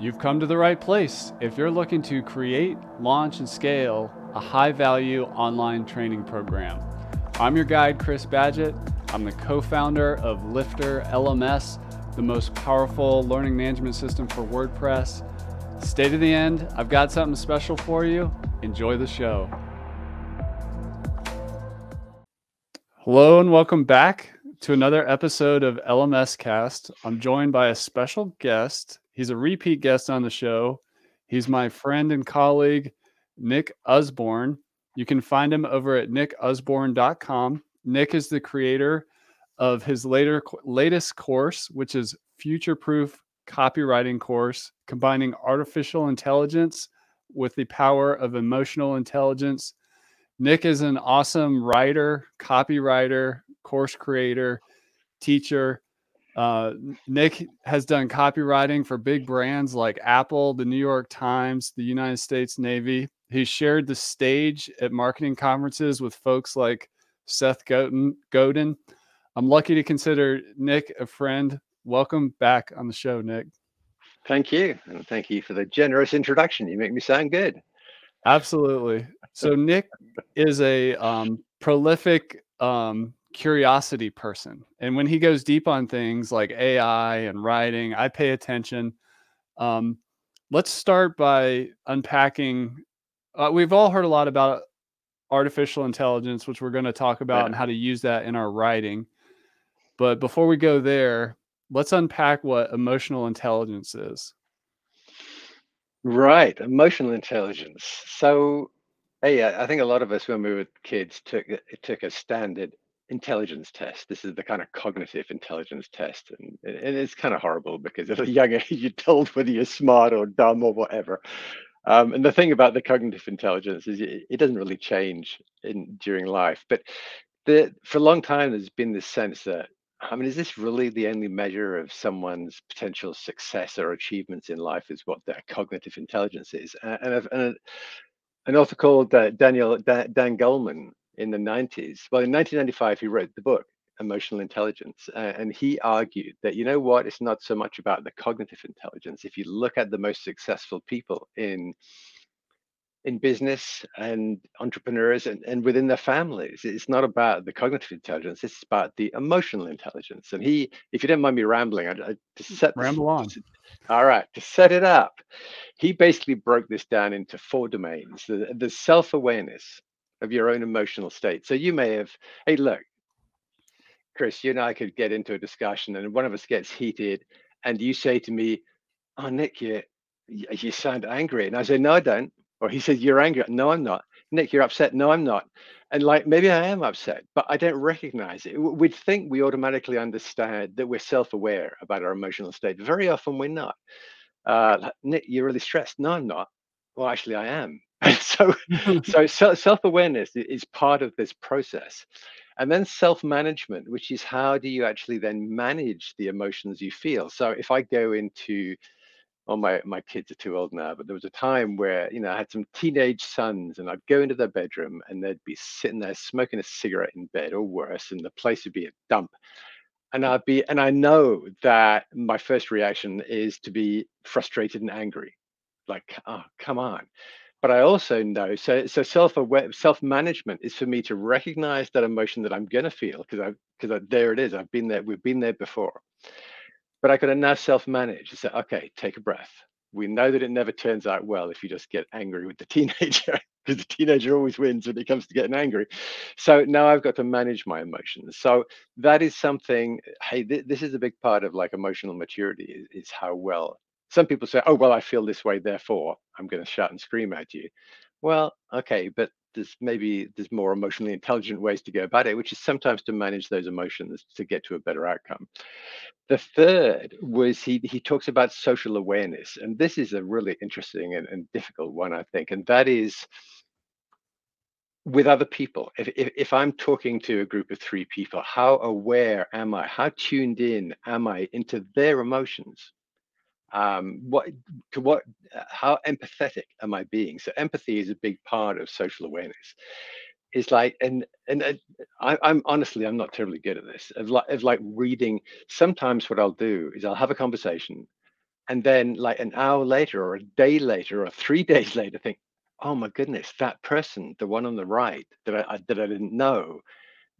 You've come to the right place if you're looking to create, launch, and scale a high value online training program. I'm your guide, Chris Badgett. I'm the co founder of Lifter LMS, the most powerful learning management system for WordPress. Stay to the end. I've got something special for you. Enjoy the show. Hello, and welcome back to another episode of LMS Cast. I'm joined by a special guest He's a repeat guest on the show. He's my friend and colleague, Nick Usborne. You can find him over at nickusborne.com. Nick is the creator of his later latest course, which is Future Proof Copywriting Course, combining artificial intelligence with the power of emotional intelligence. Nick is an awesome writer, copywriter, course creator, teacher. Uh, Nick has done copywriting for big brands like Apple, the New York Times, the United States Navy. He's shared the stage at marketing conferences with folks like Seth Godin. Godin. I'm lucky to consider Nick a friend. Welcome back on the show, Nick. Thank you. And thank you for the generous introduction. You make me sound good. Absolutely. So, Nick is a um, prolific um, curiosity person. And when he goes deep on things like AI and writing, I pay attention. Um, let's start by unpacking. Uh, we've all heard a lot about artificial intelligence, which we're going to talk about yeah. and how to use that in our writing. But before we go there, let's unpack what emotional intelligence is. Right, emotional intelligence. So, hey, I think a lot of us when we were kids took it took a standard intelligence test. This is the kind of cognitive intelligence test. And, and it's kind of horrible because at a young age, you're told whether you're smart or dumb or whatever. Um, and the thing about the cognitive intelligence is it, it doesn't really change in during life. But the, for a long time, there's been this sense that, I mean, is this really the only measure of someone's potential success or achievements in life is what their cognitive intelligence is? And, and, an author called uh, Daniel Dan, Dan Goleman in the 90s. Well, in 1995, he wrote the book Emotional Intelligence, uh, and he argued that you know what, it's not so much about the cognitive intelligence. If you look at the most successful people in in business and entrepreneurs and, and within their families. It's not about the cognitive intelligence, it's about the emotional intelligence. And he, if you don't mind me rambling, I, I to set ramble on. All right, to set it up, he basically broke this down into four domains. The, the self-awareness, of your own emotional state. So you may have, hey, look, Chris, you and I could get into a discussion, and one of us gets heated, and you say to me, "Oh, Nick, you you sound angry," and I say, "No, I don't." Or he says, "You're angry." No, I'm not. Nick, you're upset. No, I'm not. And like maybe I am upset, but I don't recognize it. We'd think we automatically understand that we're self-aware about our emotional state. Very often we're not. Uh, Nick, you're really stressed. No, I'm not. Well, actually, I am. so so self-awareness is part of this process. And then self-management which is how do you actually then manage the emotions you feel? So if i go into oh my my kids are too old now but there was a time where you know i had some teenage sons and i'd go into their bedroom and they'd be sitting there smoking a cigarette in bed or worse and the place would be a dump. And i'd be and i know that my first reaction is to be frustrated and angry. Like oh come on but I also know so so self aware self management is for me to recognize that emotion that I'm going to feel because I because there it is I've been there we've been there before, but I can now self manage and say okay take a breath. We know that it never turns out well if you just get angry with the teenager because the teenager always wins when it comes to getting angry. So now I've got to manage my emotions. So that is something. Hey, th- this is a big part of like emotional maturity is, is how well some people say, oh, well, I feel this way, therefore I'm going to shout and scream at you. Well, okay, but there's maybe there's more emotionally intelligent ways to go about it, which is sometimes to manage those emotions to get to a better outcome. The third was he he talks about social awareness, and this is a really interesting and, and difficult one, I think, and that is with other people. If, if if I'm talking to a group of three people, how aware am I? How tuned in am I into their emotions? Um, what to what uh, how empathetic am i being? So empathy is a big part of social awareness. It's like and and uh, I, i'm honestly i'm not terribly good at this. Of like of like reading sometimes what i'll do is i'll have a conversation and then like an hour later or a day later or three days later think oh my goodness that person the one on the right that i, I that i didn't know.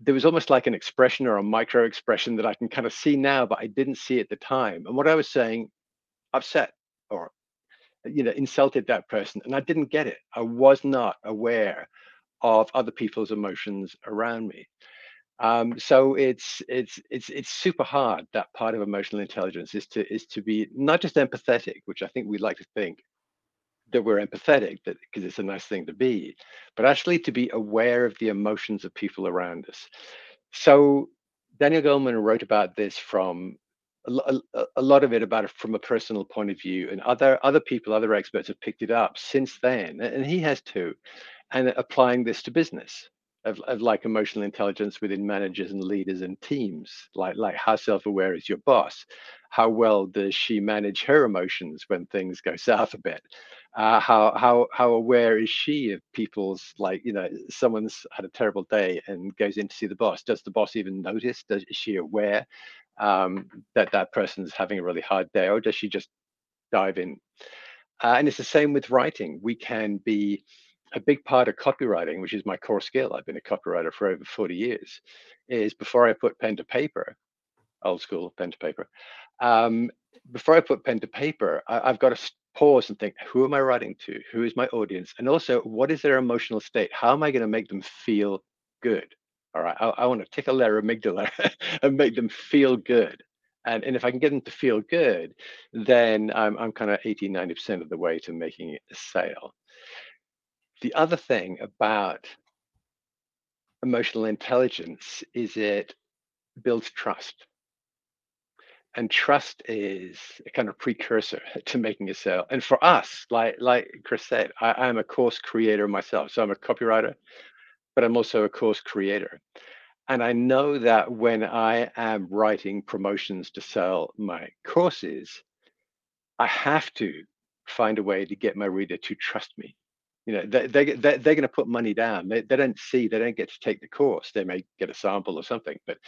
There was almost like an expression or a micro expression that i can kind of see now but i didn't see at the time. And what i was saying upset or you know insulted that person and i didn't get it i was not aware of other people's emotions around me um, so it's it's it's it's super hard. That part of emotional intelligence is to is to be not just empathetic, which I think we like to think that we're empathetic, that because it's a nice thing to be, but actually to be aware of the emotions of people around us. So Daniel Goleman wrote about this from a, a, lot of it about it from a personal point of view, and other other people, other experts have picked it up since then, and he has too, and applying this to business of, of like emotional intelligence within managers and leaders and teams like like how self-aware is your boss? How well does she manage her emotions when things go south a bit? Uh, how how how aware is she of people's like you know someone's had a terrible day and goes in to see the boss. Does the boss even notice? Does is she aware um, that that person's having a really hard day or does she just dive in uh, and it's the same with writing we can be a big part of copywriting, which is my core skill, I've been a copywriter for over 40 years, is before I put pen to paper, old school pen to paper, um, before I put pen to paper, I, have got to pause and think, who am I writing to? Who is my audience? And also, what is their emotional state? How am I going to make them feel good? All right, I, I want to tickle their amygdala and make them feel good. And, and if I can get them to feel good, then I'm, I'm kind of 80, 90% of the way to making a sale. The other thing about emotional intelligence is it builds trust. And trust is a kind of precursor to making a sale. And for us, like like Chris said, I, am a course creator myself. So I'm a copywriter, but I'm also a course creator. And I know that when I am writing promotions to sell my courses, I have to find a way to get my reader to trust me. You know they, they, they're, they're going to put money down. They, they don't see they don't get to take the course. They may get a sample or something but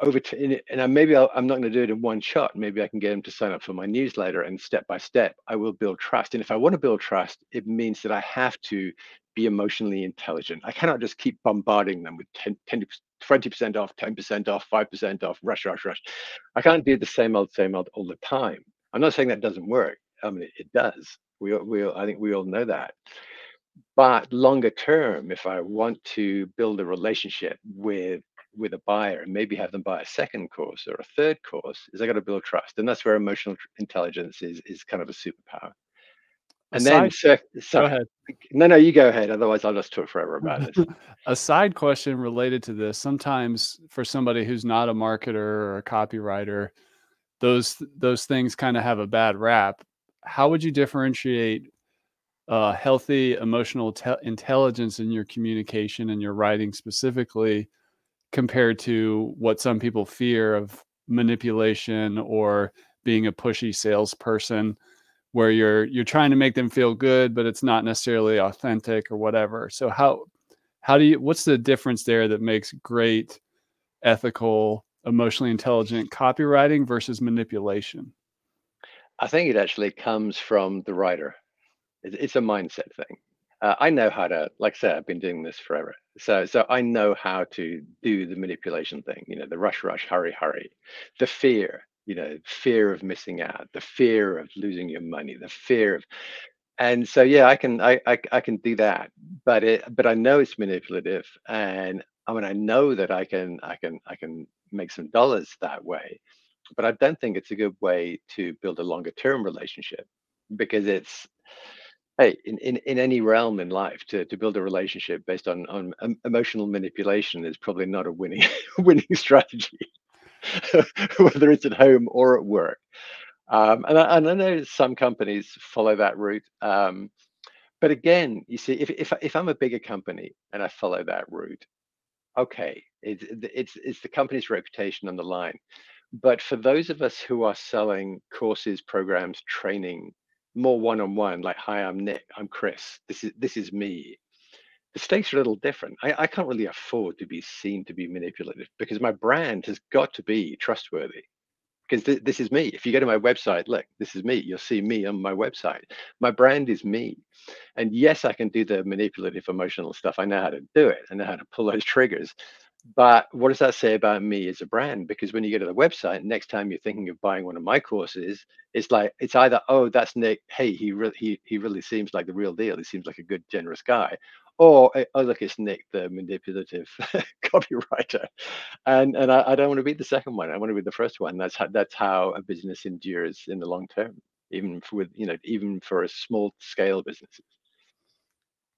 over to and maybe i am not going to do it in one shot. Maybe i can get them to sign up for my newsletter and step by step i will build trust. And if i want to build trust it means that i have to be emotionally intelligent. I cannot just keep bombarding them with 10, 10 20% off 10% off 5% off rush rush rush. I can't do the same old same old all the time. I'm not saying that doesn't work. I mean it, it does. We, we i think we all know that. But longer term, if I want to build a relationship with with a buyer and maybe have them buy a second course or a third course, is I got to build trust, and that's where emotional intelligence is is kind of a superpower. And aside, then, so, so, go ahead. No, no, you go ahead. Otherwise, I'll just talk forever about this. a side question related to this: sometimes for somebody who's not a marketer or a copywriter, those those things kind of have a bad rap. How would you differentiate uh, healthy emotional te- intelligence in your communication and your writing specifically compared to what some people fear of manipulation or being a pushy salesperson where you're you're trying to make them feel good but it's not necessarily authentic or whatever. So how how do you what's the difference there that makes great ethical emotionally intelligent copywriting versus manipulation? I think it actually comes from the writer. It's a mindset thing. Uh, I know how to, like I said, I've been doing this forever. So, so I know how to do the manipulation thing. You know, the rush, rush, hurry, hurry, the fear. You know, fear of missing out, the fear of losing your money, the fear of, and so yeah, I can, I, I, I can do that. But it, but I know it's manipulative, and I mean, I know that I can, I can, I can make some dollars that way. But I don't think it's a good way to build a longer term relationship because it's hey in, in, in any realm in life to, to build a relationship based on, on emotional manipulation is probably not a winning winning strategy whether it's at home or at work. Um, and, I, and I know some companies follow that route um, but again you see if, if, if i'm a bigger company and i follow that route okay it's, it's, it's the company's reputation on the line. But for those of us who are selling courses programs training more one-on-one like hi i'm nick i'm chris this is this is me the stakes are a little different I, I can't really afford to be seen to be manipulative because my brand has got to be trustworthy because th- this is me. If you go to my website, look, this is me. You'll see me on my website. My brand is me. And yes, I can do the manipulative emotional stuff. I know how to do it. I know how to pull those triggers. But what does that say about me as a brand? Because when you go to the website, next time you're thinking of buying one of my courses, it's like it's either oh that's Nick, hey he really he he really seems like the real deal. He seems like a good generous guy, or eh, oh look it's Nick the manipulative copywriter, and and I, I don't want to be the second one. I want to be the first one. That's how that's how a business endures in the long term, even for, with you know even for a small scale businesses.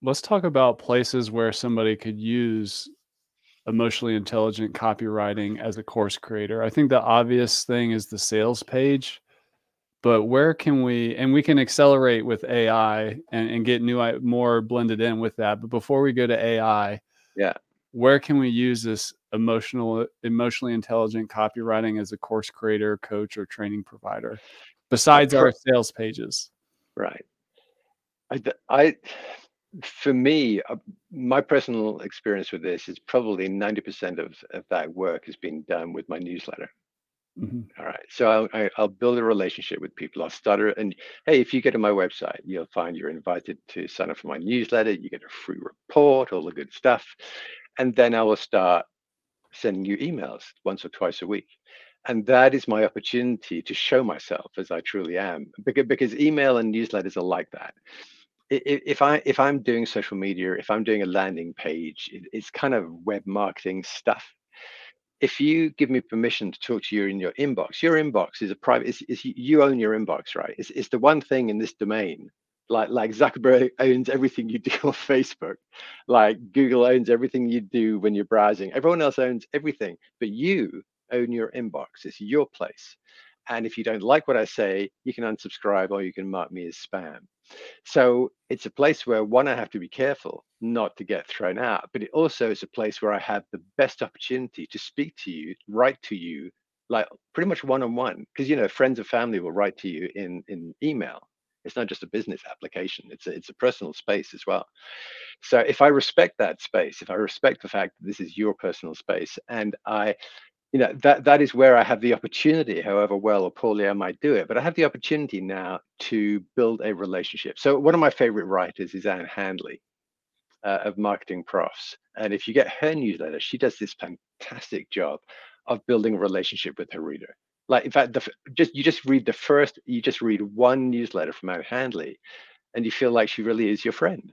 Let's talk about places where somebody could use emotionally intelligent copywriting as a course creator. I think the obvious thing is the sales page, but where can we and we can accelerate with AI and, and get new more blended in with that. But before we go to AI, yeah, where can we use this emotional emotionally intelligent copywriting as a course creator, coach, or training provider besides our sales pages? Right. I, I for me, uh, my personal experience with this is probably 90% of, of that work has been done with my newsletter. Mm-hmm. All right. So I'll, I, will build a relationship with people. I'll start it. And hey, if you go to my website, you'll find you're invited to sign up for my newsletter. You get a free report, all the good stuff. And then I will start sending you emails once or twice a week. And that is my opportunity to show myself as I truly am. Because, because email and newsletters are like that if I if I'm doing social media, if I'm doing a landing page, it's kind of web marketing stuff. If you give me permission to talk to you in your inbox, your inbox is a private. It's, it's you own your inbox, right? It's, it's the one thing in this domain. Like like Zuckerberg owns everything you do on Facebook, like Google owns everything you do when you're browsing. Everyone else owns everything, but you own your inbox. It's your place. And if you don't like what I say, you can unsubscribe or you can mark me as spam. So it's a place where one, I have to be careful not to get thrown out, but it also is a place where I have the best opportunity to speak to you, write to you, like pretty much one on one. Because you know, friends and family will write to you in in email. It's not just a business application; it's a, it's a personal space as well. So if I respect that space, if I respect the fact that this is your personal space, and I you know that that is where I have the opportunity, however well or poorly I might do it, but I have the opportunity now to build a relationship. So one of my favorite writers is Ann Handley uh, of Marketing Profs, and if you get her newsletter, she does this fantastic job of building a relationship with her reader. Like in fact, the, just you just read the first, you just read one newsletter from Ann Handley, and you feel like she really is your friend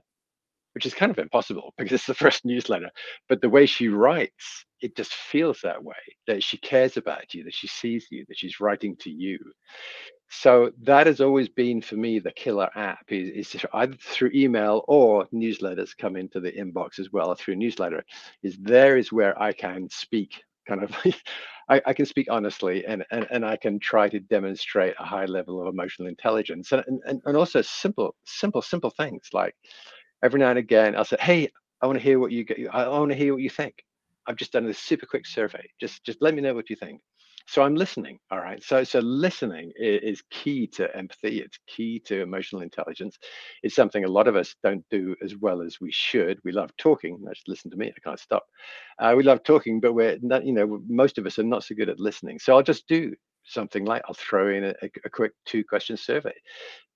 which is kind of impossible because it's the first newsletter. But the way she writes, it just feels that way that she cares about you, that she sees you, that she's writing to you. So that has always been for me the killer app is, is either through email or newsletters come into the inbox as well through newsletter. Is there is where I can speak kind of I, I, can speak honestly and, and and I can try to demonstrate a high level of emotional intelligence and, and, and also simple, simple, simple things like every now and again I'll say, hey, I want to hear what you get. I want to hear what you think. I've just done this super quick survey. Just just let me know what you think. So I'm listening. All right. So so listening is, key to empathy. It's key to emotional intelligence. It's something a lot of us don't do as well as we should. We love talking. Just listen to me. I can't stop. Uh, we love talking, but we're not. You know, most of us are not so good at listening. So I'll just do something like I'll throw in a, a quick two question survey.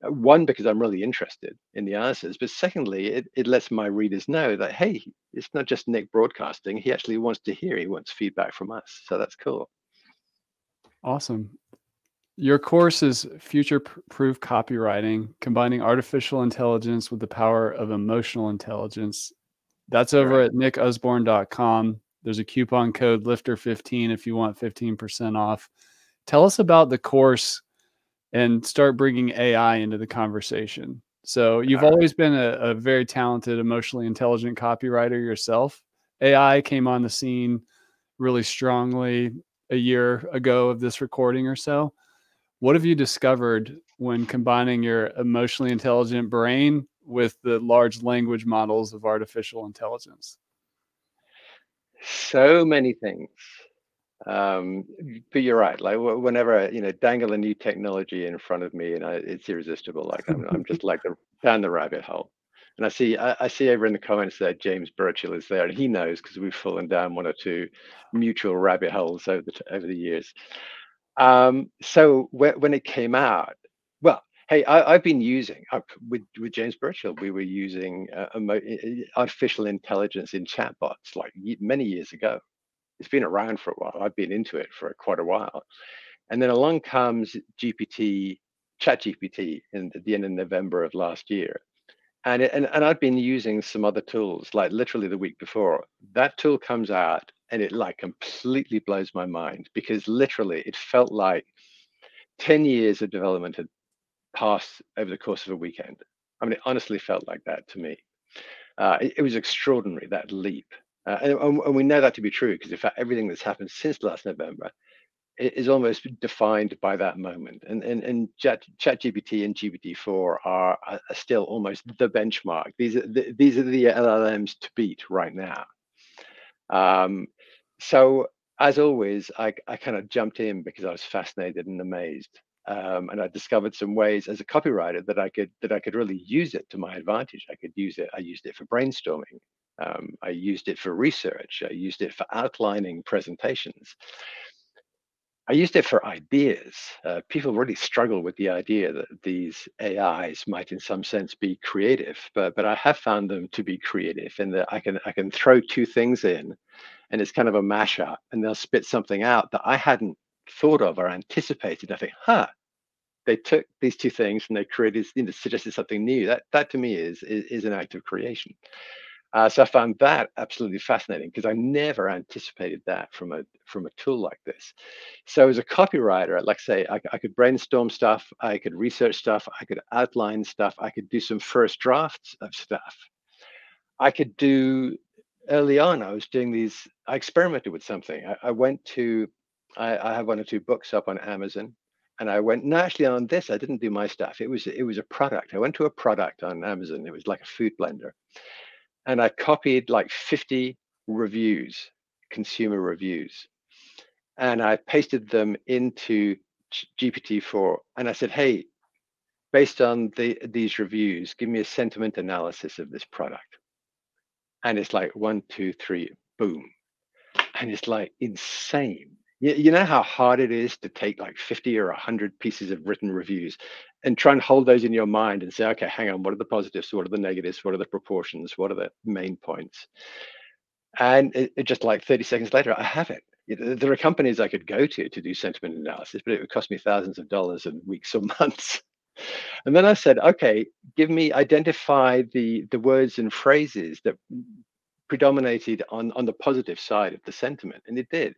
Uh, one, because I'm really interested in the answers, but secondly, it, it lets my readers know that, hey, it's not just Nick broadcasting. He actually wants to hear, he wants feedback from us. So that's cool. Awesome. Your course is future proof copywriting, combining artificial intelligence with the power of emotional intelligence. That's over right. at nickusborne.com. There's a coupon code lifter15 if you want 15% off. Tell us about the course and start bringing AI into the conversation. So you've always been a, a, very talented, emotionally intelligent copywriter yourself. AI came on the scene really strongly a year ago of this recording or so. What have you discovered when combining your emotionally intelligent brain with the large language models of artificial intelligence? So many things um but you're right like whenever you know dangle a new technology in front of me and I, it's irresistible like I'm, I'm just like the, down the rabbit hole and i see I, I, see over in the comments that james burchill is there and he knows because we've fallen down one or two mutual rabbit holes over the over the years Um, so when, when it came out, well, hey, I, I've been using uh, with with James Burchill, we were using uh, emo- artificial intelligence in chatbots like many years ago. It's been around for a while. I've been into it for quite a while, and then along comes GPT, ChatGPT, in at the end of November of last year, and it, and and I've been using some other tools like literally the week before. That tool comes out and it like completely blows my mind because literally it felt like 10 years of development had passed over the course of a weekend. I mean, it honestly felt like that to me. Uh, it, it was extraordinary that leap, uh, and, and we know that to be true because in fact everything that's happened since last November is almost defined by that moment. And and and Chat ChatGPT and GPT-4 are, are still almost the benchmark. These are the, these are the LLMs to beat right now. Um, so as always, I, I kind of jumped in because I was fascinated and amazed. Um, and I discovered some ways as a copywriter that I could that I could really use it to my advantage. I could use it. I used it for brainstorming. Um, I used it for research. I used it for outlining presentations. I used it for ideas. Uh, people really struggle with the idea that these AIs might, in some sense, be creative, but but I have found them to be creative in that I can I can throw two things in, and it's kind of a mashup, and they'll spit something out that I hadn't thought of or anticipated. I think, huh, they took these two things and they created, you know, suggested something new. That that to me is is, is an act of creation. Uh, so I found that absolutely fascinating because I never anticipated that from a from a tool like this. So as a copywriter, like say, I, I could brainstorm stuff, I could research stuff, I could outline stuff, I could do some first drafts of stuff. I could do early on. I was doing these. I experimented with something. I, I went to. I, I have one or two books up on Amazon, and I went. No, actually, on this, I didn't do my stuff. It was it was a product. I went to a product on Amazon. It was like a food blender and I copied like 50 reviews, consumer reviews, and I pasted them into GPT-4. And I said, hey, based on the, these reviews, give me a sentiment analysis of this product. And it's like one, two, three, boom. And it's like insane. You, you know how hard it is to take like 50 or 100 pieces of written reviews and try and hold those in your mind and say, okay, hang on, what are the positives? What are the negatives? What are the proportions? What are the main points? And it, it just like 30 seconds later, I have it. There are companies I could go to to do sentiment analysis, but it would cost me thousands of dollars and weeks or months. And then I said, okay, give me identify the the words and phrases that predominated on on the positive side of the sentiment, and it did.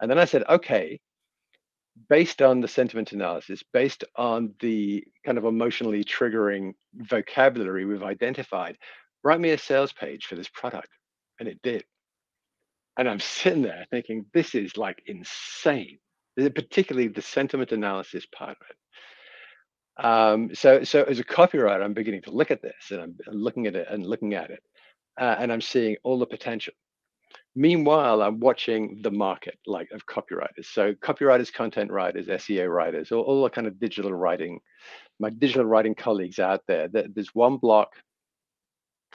And then I said, okay, based on the sentiment analysis, based on the kind of emotionally triggering vocabulary we've identified, write me a sales page for this product. And it did. And I'm sitting there thinking, this is like insane, particularly the sentiment analysis part of it. Um, so, so as a copywriter, I'm beginning to look at this and I'm looking at it and looking at it, uh, and I'm seeing all the potential. Meanwhile, I'm watching the market like of copywriters. So copywriters, content writers, SEO writers, all, all the kind of digital writing, my digital writing colleagues out there. There's one block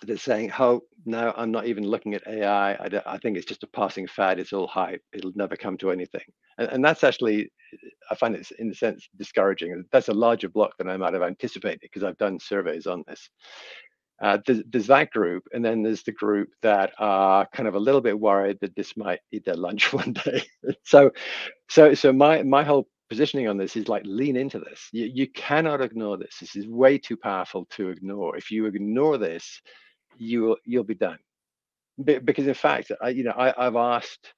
that's saying, "Oh no, I'm not even looking at AI. I, I think it's just a passing fad. It's all hype. It'll never come to anything." And, and that's actually, I find it in a sense discouraging. That's a larger block than I might have anticipated because I've done surveys on this. Uh, there's, there's, that group, and then there's the group that are kind of a little bit worried that this might eat their lunch one day. so, so, so my my whole positioning on this is like lean into this. You, you cannot ignore this. This is way too powerful to ignore. If you ignore this, you'll you'll be done. because in fact, I, you know, I, I've asked,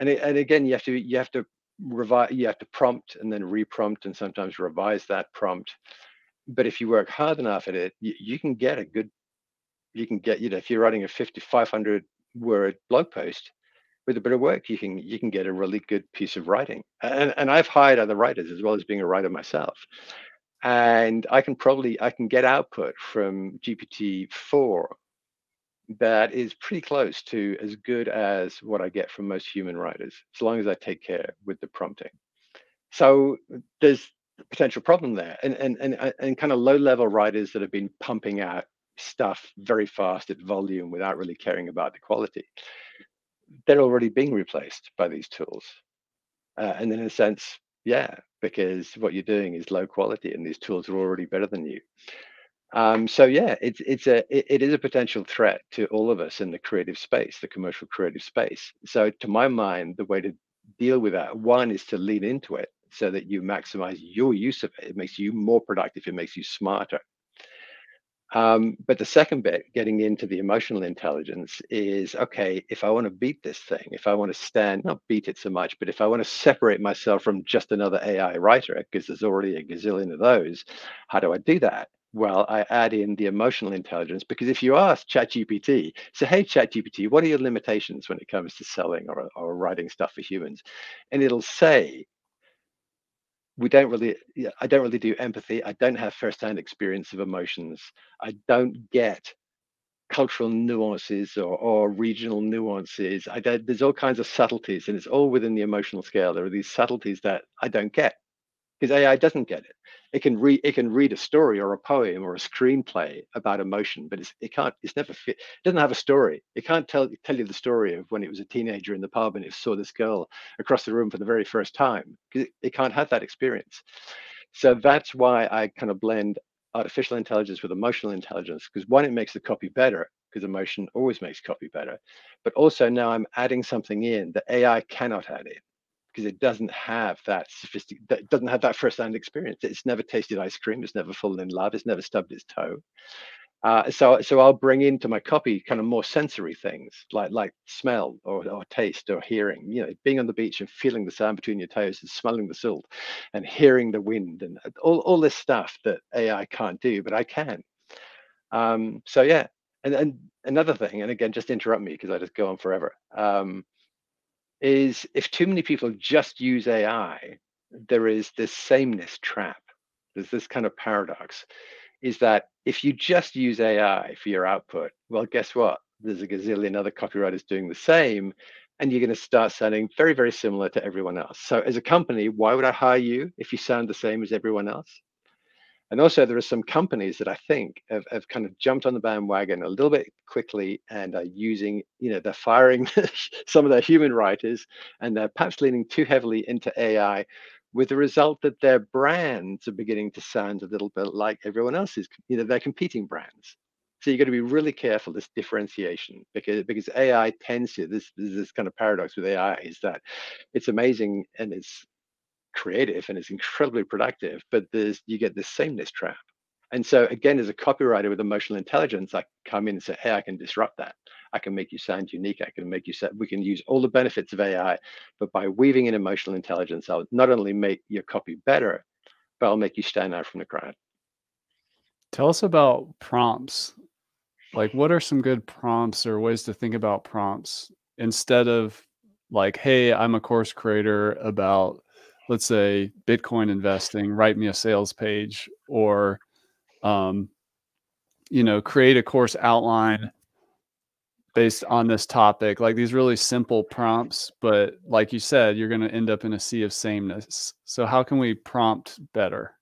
and it, and again, you have to you have to revise, you have to prompt and then reprompt, and sometimes revise that prompt but if you work hard enough at it, you, you can get a good, you can get, you know, if you're writing a 50, 500 word blog post, with a bit of work, you can you can get a really good piece of writing. And and I've hired other writers as well as being a writer myself. And I can probably I can get output from GPT four that is pretty close to as good as what I get from most human writers, as long as I take care with the prompting. So there's potential problem there and and and, uh, and kind of low level writers that have been pumping out stuff very fast at volume without really caring about the quality they're already being replaced by these tools uh, and in a sense Yeah, because what you're doing is low quality and these tools are already better than you. Um, so yeah, it's it's a it, it is a potential threat to all of us in the creative space, the commercial creative space. So to my mind, the way to deal with that one is to lean into it so that you maximize your use of it. It makes you more productive. It makes you smarter. Um, but the second bit, getting into the emotional intelligence, is okay, if I want to beat this thing, if I want to stand, not beat it so much, but if I want to separate myself from just another AI writer, because there's already a gazillion of those, how do I do that? Well, I add in the emotional intelligence because if you ask ChatGPT, say, hey, ChatGPT, what are your limitations when it comes to selling or, or writing stuff for humans? And it'll say, we don't really i don't really do empathy. I don't have first-hand experience of emotions. I don't get cultural nuances or, or regional nuances. I there's all kinds of subtleties and it's all within the emotional scale. There are these subtleties that i don't get because AI doesn't get it. It can read it can read a story or a poem or a screenplay about emotion, but it's, it can't. It's never. It doesn't have a story. It can't tell tell you the story of when it was a teenager in the pub and it saw this girl across the room for the very first time because it, it can't have that experience. So that's why I kind of blend artificial intelligence with emotional intelligence because one, it makes the copy better because emotion always makes copy better, but also now I'm adding something in that AI cannot add in because it doesn't have that sophisticated, that doesn't have that first-hand experience. It's never tasted ice cream. It's never fallen in love. It's never stubbed its toe. Uh, so, so I'll bring into my copy kind of more sensory things like like smell or, or taste or hearing. You know, being on the beach and feeling the sand between your toes and smelling the salt, and hearing the wind and all all this stuff that AI can't do, but I can. Um, so yeah, and and another thing, and again, just interrupt me because I just go on forever. Um, is if too many people just use AI, there is this sameness trap. There's this kind of paradox is that if you just use AI for your output, well, guess what? There's a gazillion other copywriters doing the same, and you're going to start sounding very, very similar to everyone else. So, as a company, why would I hire you if you sound the same as everyone else? And also, there are some companies that I think have, have kind of jumped on the bandwagon a little bit quickly and are using, you know, they're firing some of their human writers and they're perhaps leaning too heavily into AI with the result that their brands are beginning to sound a little bit like everyone else's, you know, their competing brands. So you've got to be really careful this differentiation because because AI tends to this this kind of paradox with AI is that it's amazing and it's creative and it's incredibly productive, but there's you get this sameness trap. And so again, as a copywriter with emotional intelligence, I come in and say, hey, I can disrupt that. I can make you sound unique. I can make you sound, we can use all the benefits of AI, but by weaving in emotional intelligence, I'll not only make your copy better, but I'll make you stand out from the crowd. Tell us about prompts. Like, what are some good prompts or ways to think about prompts instead of like, hey, I'm a course creator about let's say Bitcoin investing, write me a sales page or, um, you know, create a course outline based on this topic. Like these really simple prompts, but like you said, you're going to end up in a sea of sameness. So how can we prompt better?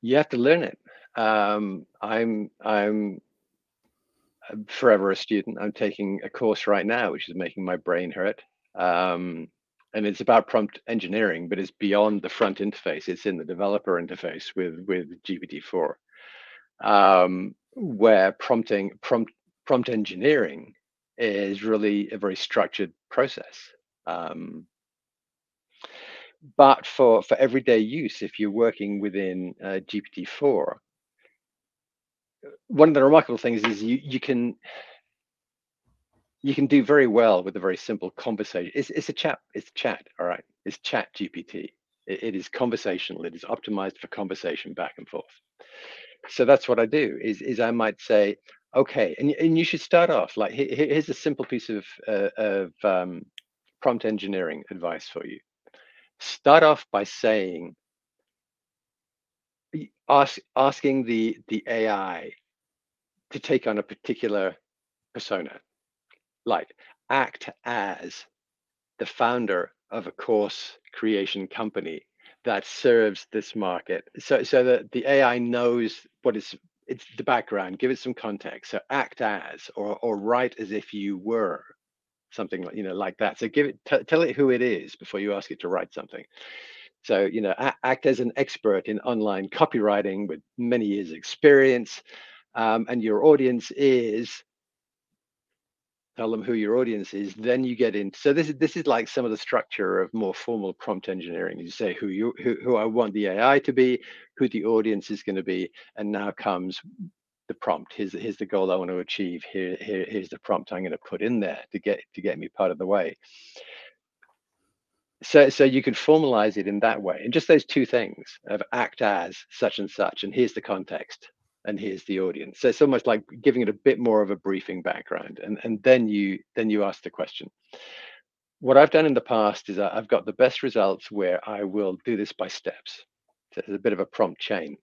You have to learn it. Um, I'm I'm forever a student. I'm taking a course right now, which is making my brain hurt. Um, and it's about prompt engineering, but it's beyond the front interface. It's in the developer interface with with GPT-4, um, where prompting prompt prompt engineering is really a very structured process. Um, but for for everyday use, if you're working within uh, GPT-4, one of the remarkable things is you you can you can do very well with a very simple conversation. It's, it's a chat. It's chat. All right. It's chat GPT. It, it is conversational. It is optimized for conversation back and forth. So that's what I do is, is I might say, okay, and, and you should start off like, here's a simple piece of, uh, of um, prompt engineering advice for you. Start off by saying, ask, asking the, the AI to take on a particular persona like act as the founder of a course creation company that serves this market so so that the ai knows what is it's the background give it some context so act as or or write as if you were something like you know like that. So give it, t- tell it who it is before you ask it to write something. So you know, a- act as an expert in online copywriting with many years' experience, um, and your audience is tell them who your audience is then you get in so this is this is like some of the structure of more formal prompt engineering. You say who you who, who i want the ai to be who the audience is going to be and now comes the prompt. Here's, here's the goal i want to achieve. Here, here here's the prompt i'm going to put in there to get to get me part of the way. So so you can formalize it in that way. And just those two things of act as such and such and here's the context and here's the audience. So it's almost like giving it a bit more of a briefing background, and and then you then you ask the question. What I've done in the past is I've got the best results where I will do this by steps. So it's a bit of a prompt chain.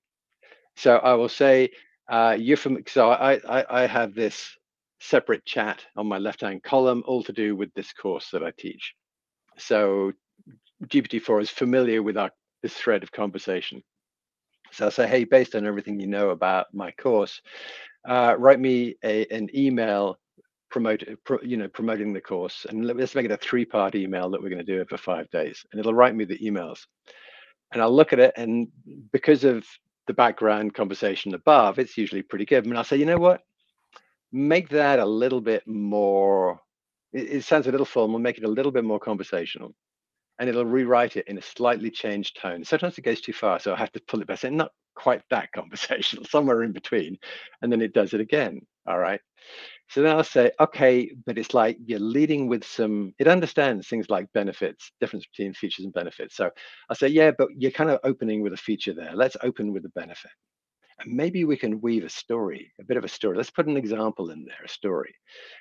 So I will say, uh, you're from. So I, I I have this separate chat on my left hand column, all to do with this course that I teach. So GPT-4 is familiar with our this thread of conversation. So I say, hey, based on everything you know about my course, uh, write me a, an email promote, pro, you know, promoting the course, and let's make it a three-part email that we're going to do over five days, and it'll write me the emails, and I'll look at it, and because of the background conversation above, it's usually pretty good. And I'll say, you know what, make that a little bit more. It, it sounds a little formal. Make it a little bit more conversational and it'll rewrite it in a slightly changed tone. Sometimes it goes too far, so I have to pull it back, say not quite that conversational, somewhere in between, and then it does it again. All right. So then I'll say, okay, but it's like you're leading with some, it understands things like benefits, difference between features and benefits. So I'll say, yeah, but you're kind of opening with a feature there. Let's open with the benefit and maybe we can weave a story, a bit of a story. Let's put an example in there, a story.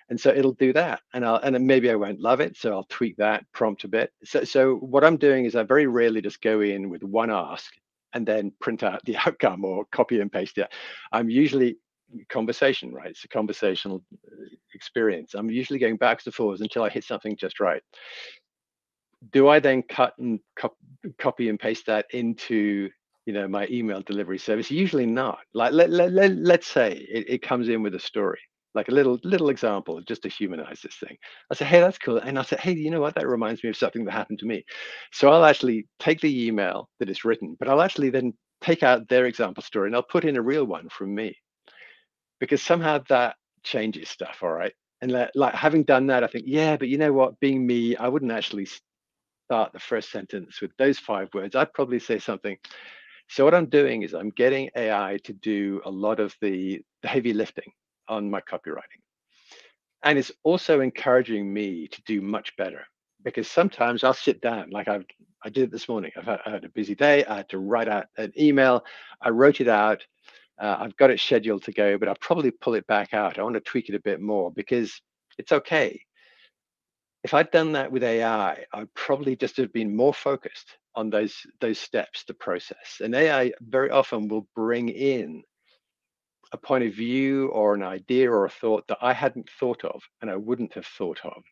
And so it'll do that. And I'll and maybe I won't love it. So I'll tweak that prompt a bit. So so what I'm doing is I very rarely just go in with one ask and then print out the outcome or copy and paste it. I'm usually conversation, right? It's a conversational uh, experience. I'm usually going backwards and forwards until I hit something just right. Do I then cut and co- copy and paste that into you know my email delivery service usually not. Like let, let, let, let's say it, it comes in with a story like a little little example just to humanize this thing. I say hey that's cool and i say hey you know what? That reminds me of something that happened to me. So i'll actually take the email that is written but i'll actually then take out their example story and i'll put in a real one from me. Because somehow that changes stuff all right? And like, like having done that i think yeah but you know what? Being me i wouldn't actually start the first sentence with those five words. I'd probably say something so what I'm doing is I'm getting AI to do a lot of the, heavy lifting on my copywriting. And it's also encouraging me to do much better because sometimes I'll sit down, like I've I did it this morning. I've had, I had a busy day. I had to write out an email. I wrote it out. Uh, I've got it scheduled to go, but I'll probably pull it back out. I want to tweak it a bit more because it's okay. If I'd done that with AI, I'd probably just have been more focused on those those steps to process. And AI very often will bring in a point of view or an idea or a thought that I hadn't thought of and I wouldn't have thought of.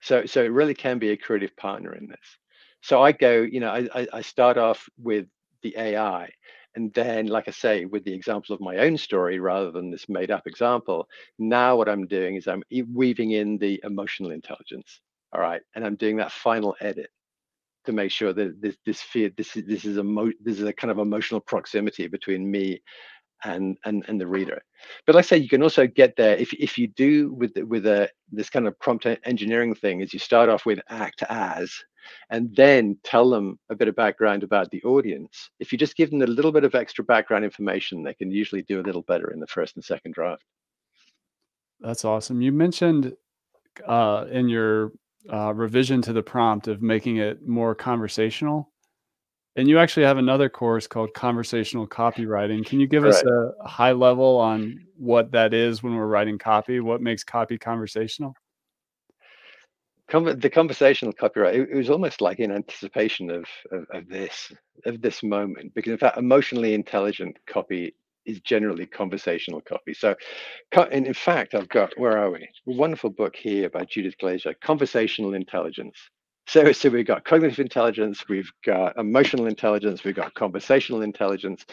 So so it really can be a creative partner in this. So I go, you know, I, I start off with the AI and then like i say with the example of my own story rather than this made up example now what i'm doing is i'm weaving in the emotional intelligence all right and i'm doing that final edit to make sure that this this fear this is this is a mo- this is a kind of emotional proximity between me and and and the reader. But like i say you can also get there if if you do with with a this kind of prompt engineering thing is you start off with act as and then tell them a bit of background about the audience. If you just give them a little bit of extra background information they can usually do a little better in the first and second draft. That's awesome. You mentioned uh, in your uh, revision to the prompt of making it more conversational. And you actually have another course called conversational copywriting. Can you give us a high level on what that is when we're writing copy? What makes copy conversational? the conversational copyright it, was almost like in anticipation of, of, of this of this moment because in fact emotionally intelligent copy is generally conversational copy. So, and in fact, I've got where are we? A wonderful book here by Judith Glaser, Conversational Intelligence. So, so we've got cognitive intelligence, we've got emotional intelligence, we've got conversational intelligence,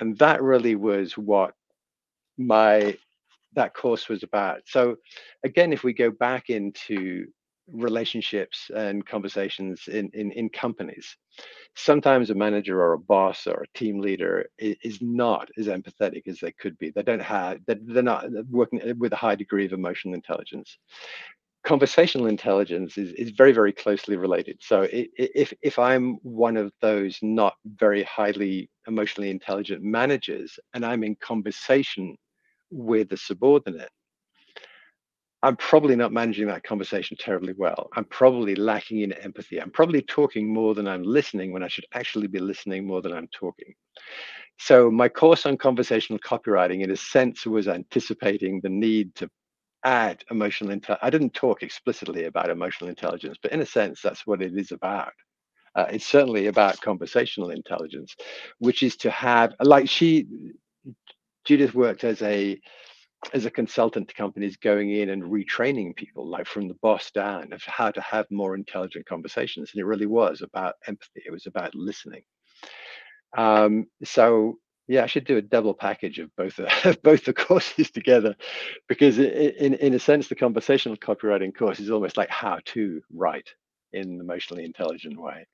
and that really was what my that course was about. So again, if we go back into relationships and conversations in, in, in companies, sometimes a manager or a boss or a team leader is, is not as empathetic as they could be. They don't have, they're, they're not working with a high degree of emotional intelligence. Conversational intelligence is, is very very closely related. So if if i'm one of those not very highly emotionally intelligent managers and i'm in conversation with a subordinate, I'm probably not managing that conversation terribly well. I'm probably lacking in empathy. I'm probably talking more than I'm listening when I should actually be listening more than I'm talking. So, my course on conversational copywriting, in a sense, was anticipating the need to add emotional intelligence. I didn't talk explicitly about emotional intelligence, but in a sense, that's what it is about. Uh, it's certainly about conversational intelligence, which is to have, like she, Judith worked as a as a consultant to companies going in and retraining people, like from the boss down, of how to have more intelligent conversations. And it really was about empathy. It was about listening. Um, so yeah, I should do a double package of both of both the courses together, because in in a sense, the conversational copywriting course is almost like how to write in an emotionally intelligent way.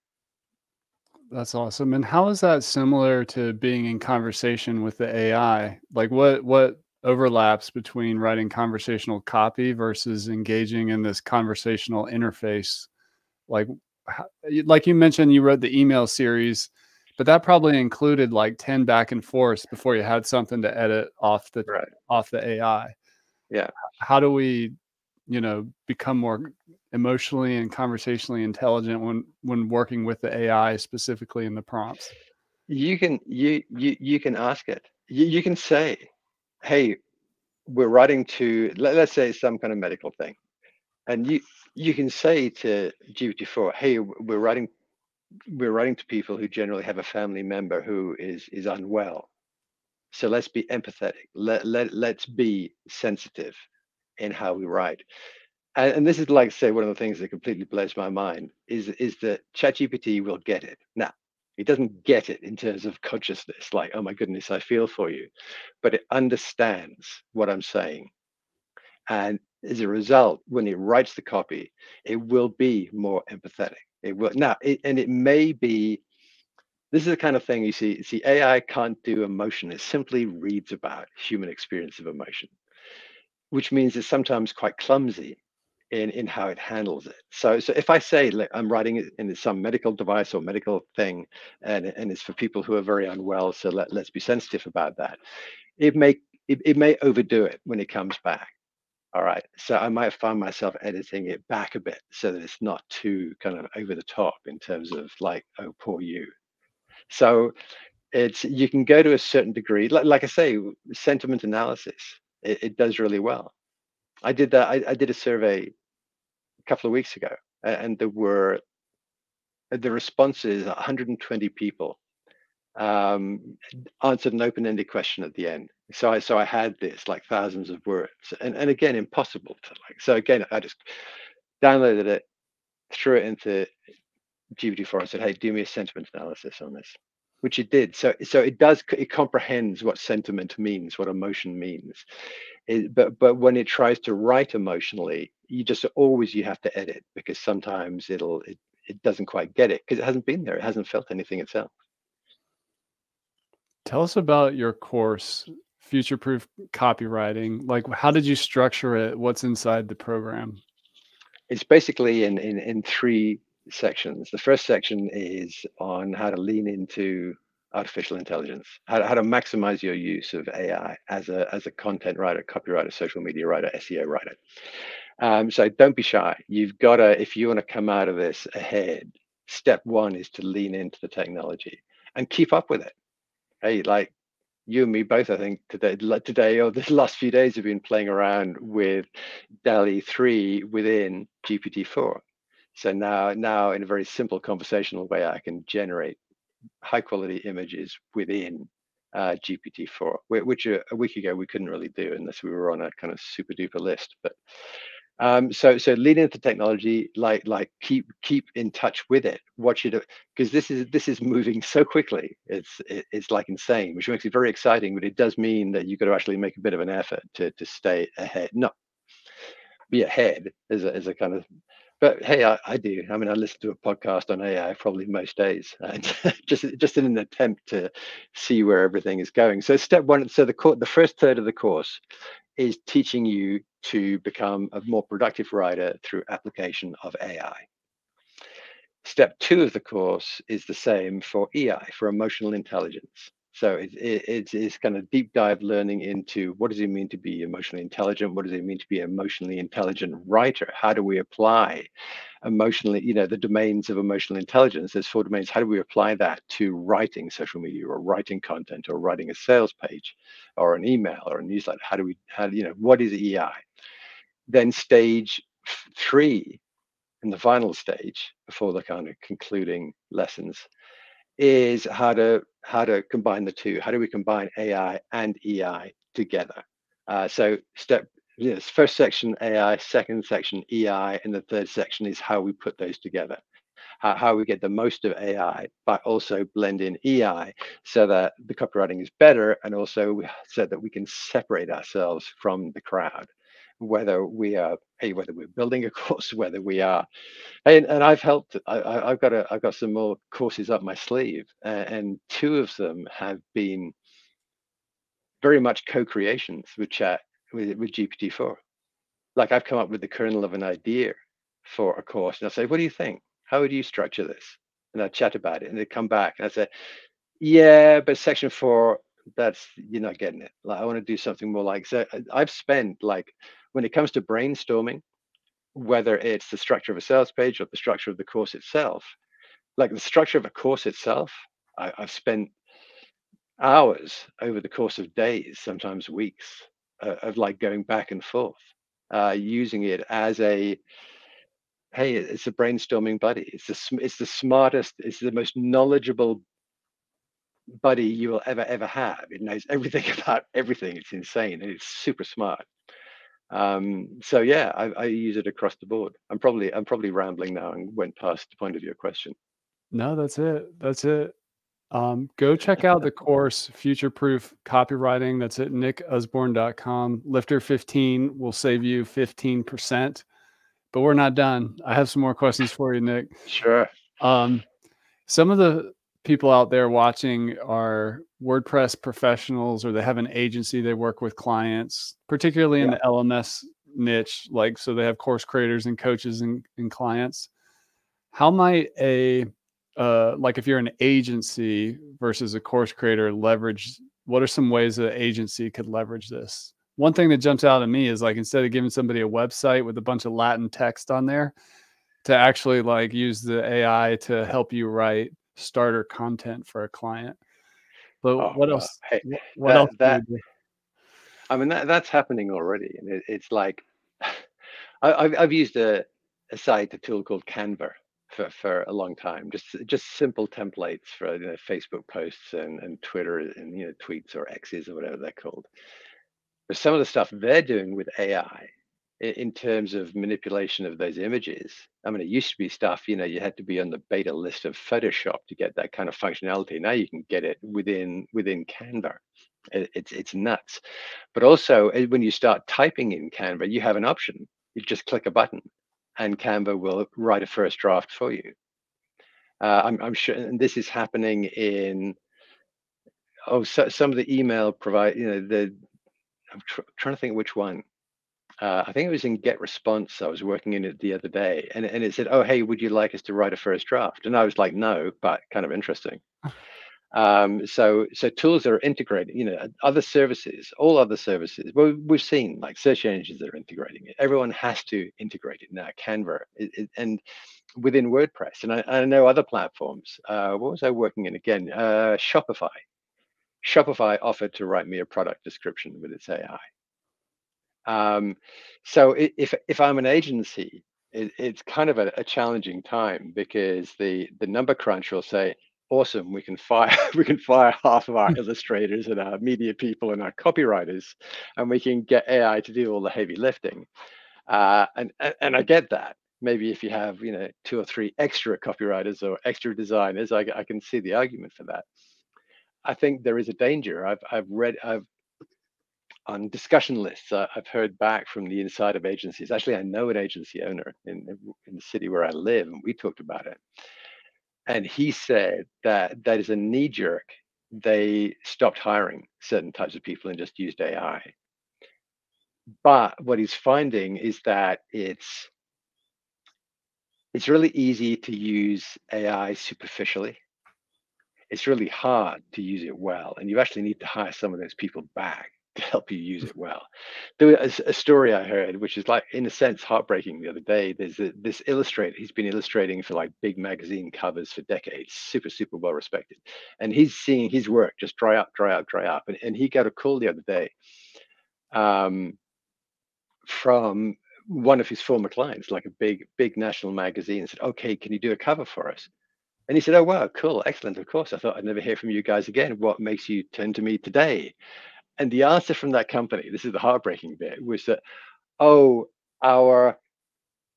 That's awesome. And how is that similar to being in conversation with the AI? Like what what overlaps between writing conversational copy versus engaging in this conversational interface? Like like you mentioned you wrote the email series, but that probably included like 10 back and forth before you had something to edit off the right. off the AI. Yeah. How do we, you know, become more emotionally and conversationally intelligent when when working with the AI specifically in the prompts? You can you you you can ask it. You, you can say, "Hey, we're writing to let, let's say some kind of medical thing," and you you can say to GPT-4, "Hey, we're writing we're writing to people who generally have a family member who is is unwell. So let's be empathetic. Let let let's be sensitive in how we write." and, and this is like say one of the things that completely blows my mind is is that ChatGPT will get it. Now, it doesn't get it in terms of consciousness, like, oh my goodness, I feel for you, but it understands what I'm saying. And as a result, when it writes the copy, it will be more empathetic. It will now, it, and it may be. This is the kind of thing you see. See, AI can't do emotion; it simply reads about human experience of emotion, which means it's sometimes quite clumsy in in how it handles it. So so if I say like I'm writing it in some medical device or medical thing, and and it's for people who are very unwell, so let let's be sensitive about that. It may it, it may overdo it when it comes back. All right. So I might find myself editing it back a bit so that it's not too kind of over the top in terms of like, oh, poor you. So it's you can go to a certain degree. Like, like I say, sentiment analysis, it, it does really well. I did that. I, I did a survey a couple of weeks ago, and there were the responses 120 people um, answered an open-ended question at the end. So I so I had this like thousands of words, and and again impossible to like. So again, I just downloaded it, threw it into GPT-4 and said, "Hey, do me a sentiment analysis on this," which it did. So so it does it comprehends what sentiment means, what emotion means, it, but but when it tries to write emotionally, you just always you have to edit because sometimes it'll it, it doesn't quite get it because it hasn't been there. It hasn't felt anything itself. Tell us about your course, Future Proof Copywriting. Like, how did you structure it? What's inside the program? It's basically in in in three sections. The first section is on how to lean into artificial intelligence, how, how to maximize your use of AI as a, as a content writer, copywriter, social media writer, SEO writer. Um, so don't be shy. You've got to, if you want to come out of this ahead, step one is to lean into the technology and keep up with it. Hey, like you and me both, I think today, today or the last few days have been playing around with DALL-E 3 within GPT-4. So now, now in a very simple conversational way, I can generate high quality images within uh, GPT-4, which a, a, week ago we couldn't really do unless we were on a kind of super duper list. But Um, so so lean into technology, like like keep keep in touch with it. Watch it because this is this is moving so quickly. It's it, it's like insane, which makes it very exciting. But it does mean that you've got to actually make a bit of an effort to to stay ahead, not be ahead as a as a kind of. But hey, I, I do. I mean, I listen to a podcast on AI probably most days, and just just in an attempt to see where everything is going. So step one. So the course, the first third of the course is teaching you to become a more productive writer through application of AI. Step two of the course is the same for EI, for emotional intelligence. So it, it, it's kind of deep dive learning into what does it mean to be emotionally intelligent? What does it mean to be an emotionally intelligent writer? How do we apply emotionally, you know, the domains of emotional intelligence? There's four domains. How do we apply that to writing social media or writing content or writing a sales page or an email or a newsletter? How do we, how you know, what is EI? Then stage three, in the final stage before the kind of concluding lessons is how to how to combine the two. How do we combine AI and EI together? Uh, so step yes, first section AI, second section EI, and the third section is how we put those together. How, how we get the most of AI, but also blend in EI so that the copywriting is better, and also so that we can separate ourselves from the crowd whether we are hey whether we're building a course whether we are and, and i've helped I, I've got a i've got some more courses up my sleeve and two of them have been very much co-creations with chat with, with gpt-4 like i've come up with the kernel of an idea for a course and i say what do you think? How would you structure this? And i chat about it and they come back and i say yeah but section four that's you're not getting it like i want to do something more like so i've spent like when it comes to brainstorming, whether it's the structure of a sales page or the structure of the course itself, like the structure of a course itself, I, have spent hours over the course of days, sometimes weeks, uh, of like going back and forth, uh, using it as a hey, it's a brainstorming buddy. It's the it's the smartest, it's the most knowledgeable buddy you will ever ever have. It knows everything about everything. It's insane and it's super smart. Um, so yeah, I, I use it across the board. I'm probably I'm probably rambling now and went past the point of your question. No, that's it. That's it. Um, go check out the course Future Proof Copywriting. That's at nickusborne.com. Lifter 15 will save you 15%. But we're not done. I have some more questions for you, Nick. Sure. Um, some of the people out there watching are WordPress professionals or they have an agency they work with clients, particularly in yeah. the LMS niche, like so they have course creators and coaches and, and clients. How might a uh, like if you're an agency versus a course creator leverage what are some ways an agency could leverage this one thing that jumps out at me is like instead of giving somebody a website with a bunch of latin text on there to actually like use the ai to help you write starter content for a client. But oh, what uh, else? Hey, what that, else? That, I mean, that, that's happening already, and it, it's like I, have I've used a, a site, a tool called Canva for, for a long time. Just just simple templates for you know, Facebook posts and, and Twitter and you know tweets or X's or whatever they're called. But some of the stuff they're doing with AI in terms of manipulation of those images. I mean, it used to be stuff, you know, you had to be on the beta list of Photoshop to get that kind of functionality. Now you can get it within within Canva. It, it's it's nuts. But also, eh, when you start typing in Canva, you have an option. You just click a button, and Canva will write a first draft for you. Uh, I'm, I'm sure, and this is happening in oh, so, some of the email provide, you know, the I'm tr- trying to think which one uh, I think it was in GetResponse. I was working in it the other day, and, and it said, "Oh, hey, would you like us to write a first draft?" And I was like, "No," but kind of interesting. um, so, so tools are integrated. You know, other services, all other services. Well, we've seen like search engines that are integrating it. Everyone has to integrate it now. Canva it, it, and within WordPress, and I, I know other platforms. Uh, what was I working in again? Uh, Shopify. Shopify offered to write me a product description with its AI. Um, so if if I'm an agency, it, it's kind of a, a, challenging time because the the number crunch will say, "Awesome, we can fire we can fire half of our illustrators and our media people and our copywriters, and we can get AI to do all the heavy lifting." Uh, and, and and I get that. Maybe if you have you know two or three extra copywriters or extra designers, I, I can see the argument for that. I think there is a danger. I've I've read I've on discussion lists uh, I've heard back from the inside of agencies. Actually, I know an agency owner in in the city where I live, and we talked about it. And he said that that is a knee jerk. They stopped hiring certain types of people and just used AI. But what he's finding is that it's it's really easy to use AI superficially it's really hard to use it well. And you actually need to hire some of those people back to help you use it well. There was a, a story I heard, which is like, in a sense, heartbreaking the other day. There's a, this illustrator, he's been illustrating for like big magazine covers for decades, super, super well respected. And he's seeing his work just dry up, dry up, dry up. And, and he got a call the other day um, from one of his former clients, like a big, big national magazine, said, okay, can you do a cover for us? And he said, Oh, wow, cool, excellent. Of course. I thought I'd never hear from you guys again. What makes you turn to me today? And the answer from that company, this is the heartbreaking bit, was that, Oh, our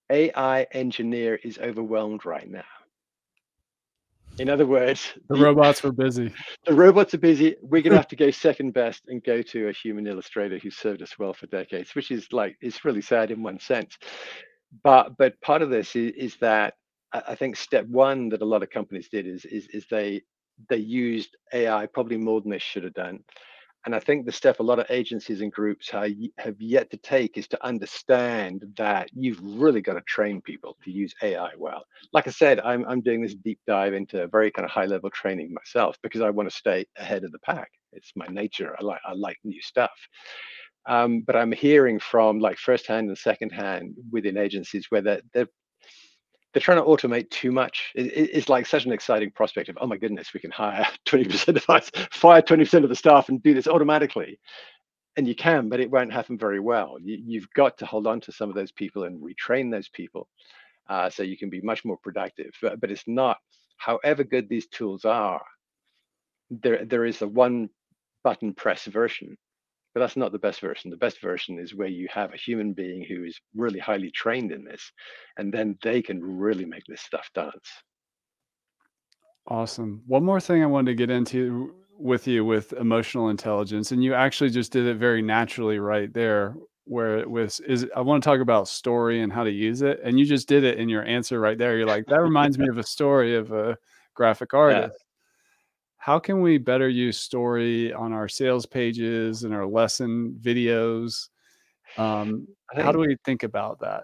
AI engineer is overwhelmed right now. In other words, the, the robots were busy. The robots are busy. We're going to have to go second best and go to a human illustrator who served us well for decades, which is like, it's really sad in one sense. But but part of this is, is that I think step one that a lot of companies did is is is they they used AI probably more than they should have done. And I think the step a lot of agencies and groups have yet to take is to understand that you've really got to train people to use AI well. Like I said, I'm, I'm doing this deep dive into very kind of high level training myself because I want to stay ahead of the pack. It's my nature. I like I like new stuff. Um, but I'm hearing from like firsthand and secondhand within agencies where they're, they're they're trying to automate too much. It, it's like such an exciting prospect of, oh my goodness, we can hire 20% of us, fire 20% of the staff and do this automatically. And you can, but it won't happen very well. You, have got to hold on to some of those people and retrain those people uh, so you can be much more productive. But, but it's not, however good these tools are, there, there is a one button press version but that's not the best version. The best version is where you have a human being who is really highly trained in this, and then they can really make this stuff dance. Awesome. One more thing I wanted to get into with you with emotional intelligence, and you actually just did it very naturally right there. Where it was is I want to talk about story and how to use it, and you just did it in your answer right there. You're like that reminds me of a story of a graphic artist. Yeah how can we better use story on our sales pages and our lesson videos? Um, how do we think about that?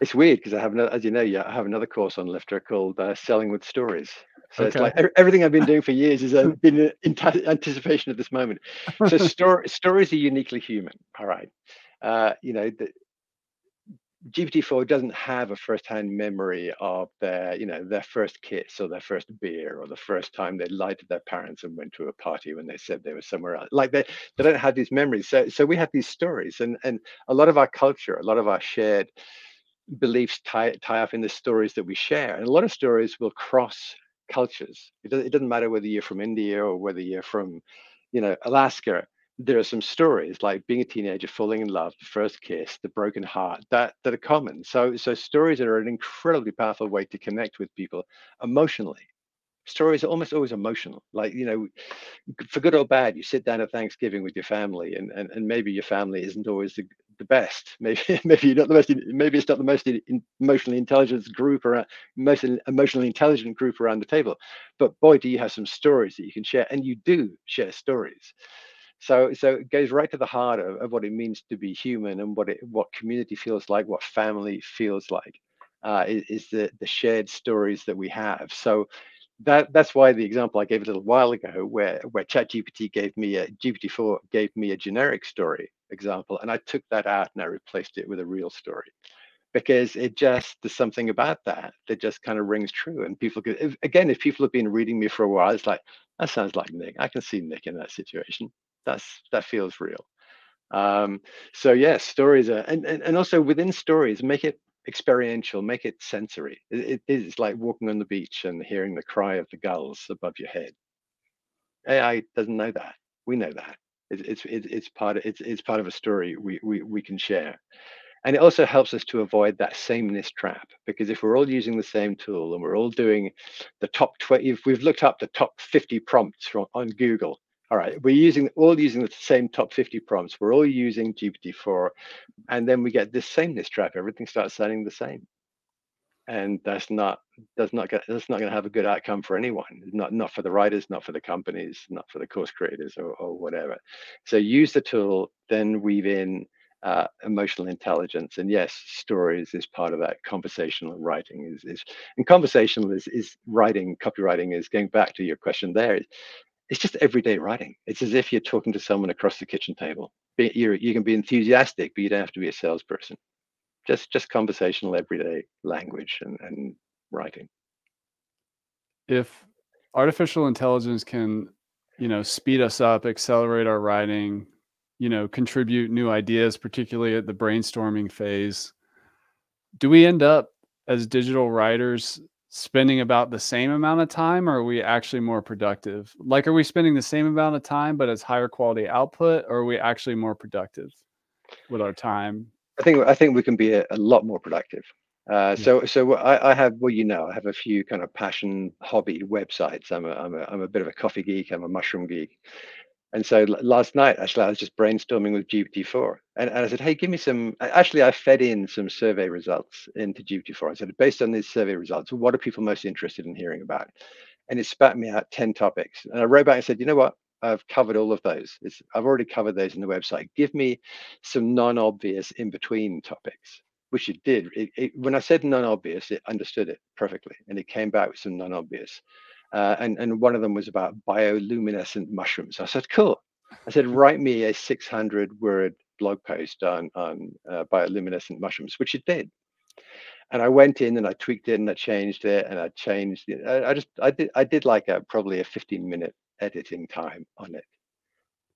It's weird because I have, no, as you know, yeah, I have another course on Lifter called uh, Selling with Stories. So okay. it's like everything I've been doing for years uh, been in anticipation of this moment. So story, stories are uniquely human. All right. Uh, you know, the, GPT-4 doesn't have a first-hand memory of their, you know, their first kiss or their first beer or the first time they lied to their parents and went to a party when they said they were somewhere else. Like they, they don't have these memories. So, so we have these stories, and and a lot of our culture, a lot of our shared beliefs tie tie up in the stories that we share, and a lot of stories will cross cultures. It, does, it doesn't matter whether you're from India or whether you're from, you know, Alaska there are some stories like being a teenager, falling in love, the first kiss, the broken heart that that are common. So so stories are an incredibly powerful way to connect with people emotionally. Stories are almost always emotional. Like you know, for good or bad, you sit down at Thanksgiving with your family, and and, and maybe your family isn't always the, the best. Maybe maybe you're not the most. Maybe it's not the most emotionally intelligent group or most emotionally intelligent group around the table. But boy, do you have some stories that you can share, and you do share stories. So, so it goes right to the heart of, of what it means to be human and what it, what community feels like, what family feels like, uh, is, is the the shared stories that we have. So, that that's why the example I gave a little while ago, where where ChatGPT gave me a GPT-4 gave me a generic story example, and I took that out and I replaced it with a real story, because it just there's something about that that just kind of rings true, and people could if, again, if people have been reading me for a while, it's like that sounds like Nick. I can see Nick in that situation that's that feels real. Um, so yes yeah, stories are and, and and also within stories make it experiential make it sensory. It, it is like walking on the beach and hearing the cry of the gulls above your head. Ai doesn't know that. We know that. It's it's it's part of it's, it's part of a story we, we we can share. And it also helps us to avoid that sameness trap because if we're all using the same tool and we're all doing the top 20, if we've looked up the top 50 prompts from, on Google, all right, we're using all using the same top 50 prompts. We're all using GPT-4, and then we get this sameness trap. Everything starts sounding the same, and that's not that's not gonna, that's not going to have a good outcome for anyone. Not not for the writers, not for the companies, not for the course creators, or, or whatever. So use the tool, then weave in uh, emotional intelligence. And yes, stories is part of that. Conversational writing is, is and conversational is, is writing, copywriting is going back to your question there. It's just everyday writing. It's as if you're talking to someone across the kitchen table. You're, you can be enthusiastic, but you don't have to be a salesperson. Just just conversational, everyday language and, and writing. If artificial intelligence can, you know, speed us up, accelerate our writing, you know, contribute new ideas, particularly at the brainstorming phase. Do we end up as digital writers spending about the same amount of time or are we actually more productive? Like are we spending the same amount of time but it's higher quality output or are we actually more productive with our time? I think I think we can be a, a lot more productive. Uh. So, so I, I, have, well, you know, I have a few kind of passion hobby websites. I'm a, I'm a, I'm a bit of a coffee geek. I'm a mushroom geek, and so last night, actually, I was just brainstorming with GPT-4, and, and I said, "Hey, give me some." Actually, I fed in some survey results into GPT-4. I said, "Based on these survey results, what are people most interested in hearing about?" And it spat me out ten topics. And I wrote back and said, "You know what? I've covered all of those. It's, I've already covered those in the website. Give me some non-obvious in-between topics." Which it did. It, it, when I said non-obvious, it understood it perfectly, and it came back with some non-obvious. Uh, and, and one of them was about bioluminescent mushrooms. I said, cool. I said, write me a 600 word blog post on, on uh, bioluminescent mushrooms, which it did. And I went in and I tweaked it and I changed it and I changed it. I, I just, I did, I did like a, probably a 15 minute editing time on it.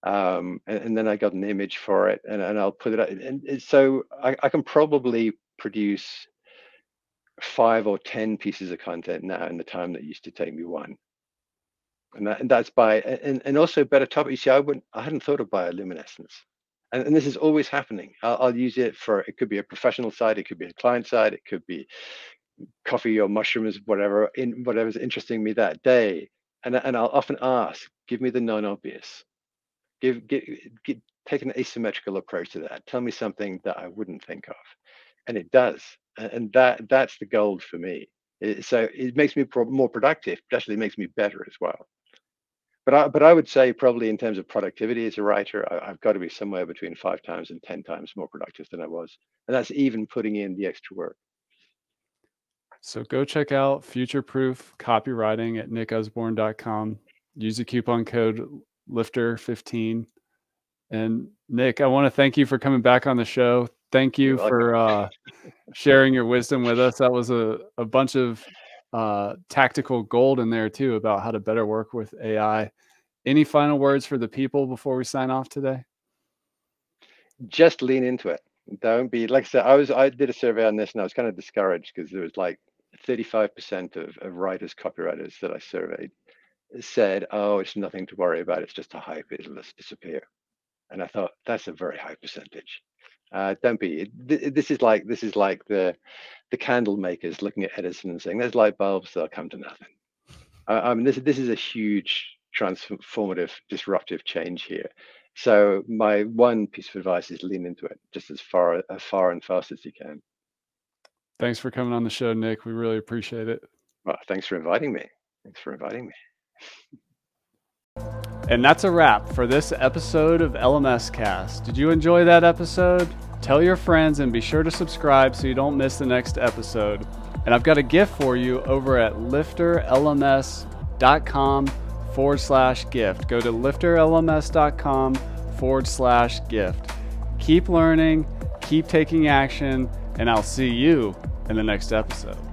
Um, and, and, then I got an image for it and, and I'll put it out. And so I, I can probably produce five or 10 pieces of content now in the time that used to take me one. And, that, and that's by, and, and also better topic. You see, I wouldn't, I hadn't thought of bioluminescence. And, and this is always happening. I'll, I'll use it for, it could be a professional side, it could be a client side, it could be coffee or mushrooms, whatever, in whatever's interesting me that day. And, and I'll often ask, give me the non-obvious. Give, give, give, take an asymmetrical approach to that. Tell me something that I wouldn't think of. And it does and that that's the gold for me. So it makes me pro- more productive, but actually makes me better as well. But I, but I would say probably in terms of productivity as a writer, I, I've got to be somewhere between five times and ten times more productive than I was, and that's even putting in the extra work. So go check out Future Proof Copywriting at nickusborne.com. Use the coupon code Lifter15. And Nick, I want to thank you for coming back on the show thank you for uh, sharing your wisdom with us. That was a, a bunch of uh, tactical gold in there too about how to better work with AI. Any final words for the people before we sign off today? Just lean into it. Don't be like I said. I was I did a survey on this and I was kind of discouraged because there was like 35% of, of writers, copywriters that I surveyed said, "Oh, it's nothing to worry about. It's just a hype. It'll just disappear." And I thought that's a very high percentage. Uh, don't be. This is like this is like the the candle makers looking at Edison and saying, "There's light bulbs, they'll come to nothing." I mean, this this is a huge transformative, disruptive change here. So my one piece of advice is lean into it just as far as far and fast as you can. Thanks for coming on the show, Nick. We really appreciate it. Well, thanks for inviting me. Thanks for inviting me. And that's a wrap for this episode of LMScast. Did you enjoy that episode? Tell your friends and be sure to subscribe so you don't miss the next episode. And I've got a gift for you over at lifterlms.com forward slash gift. Go to lifterlms.com forward slash gift. Keep learning, keep taking action, and I'll see you in the next episode.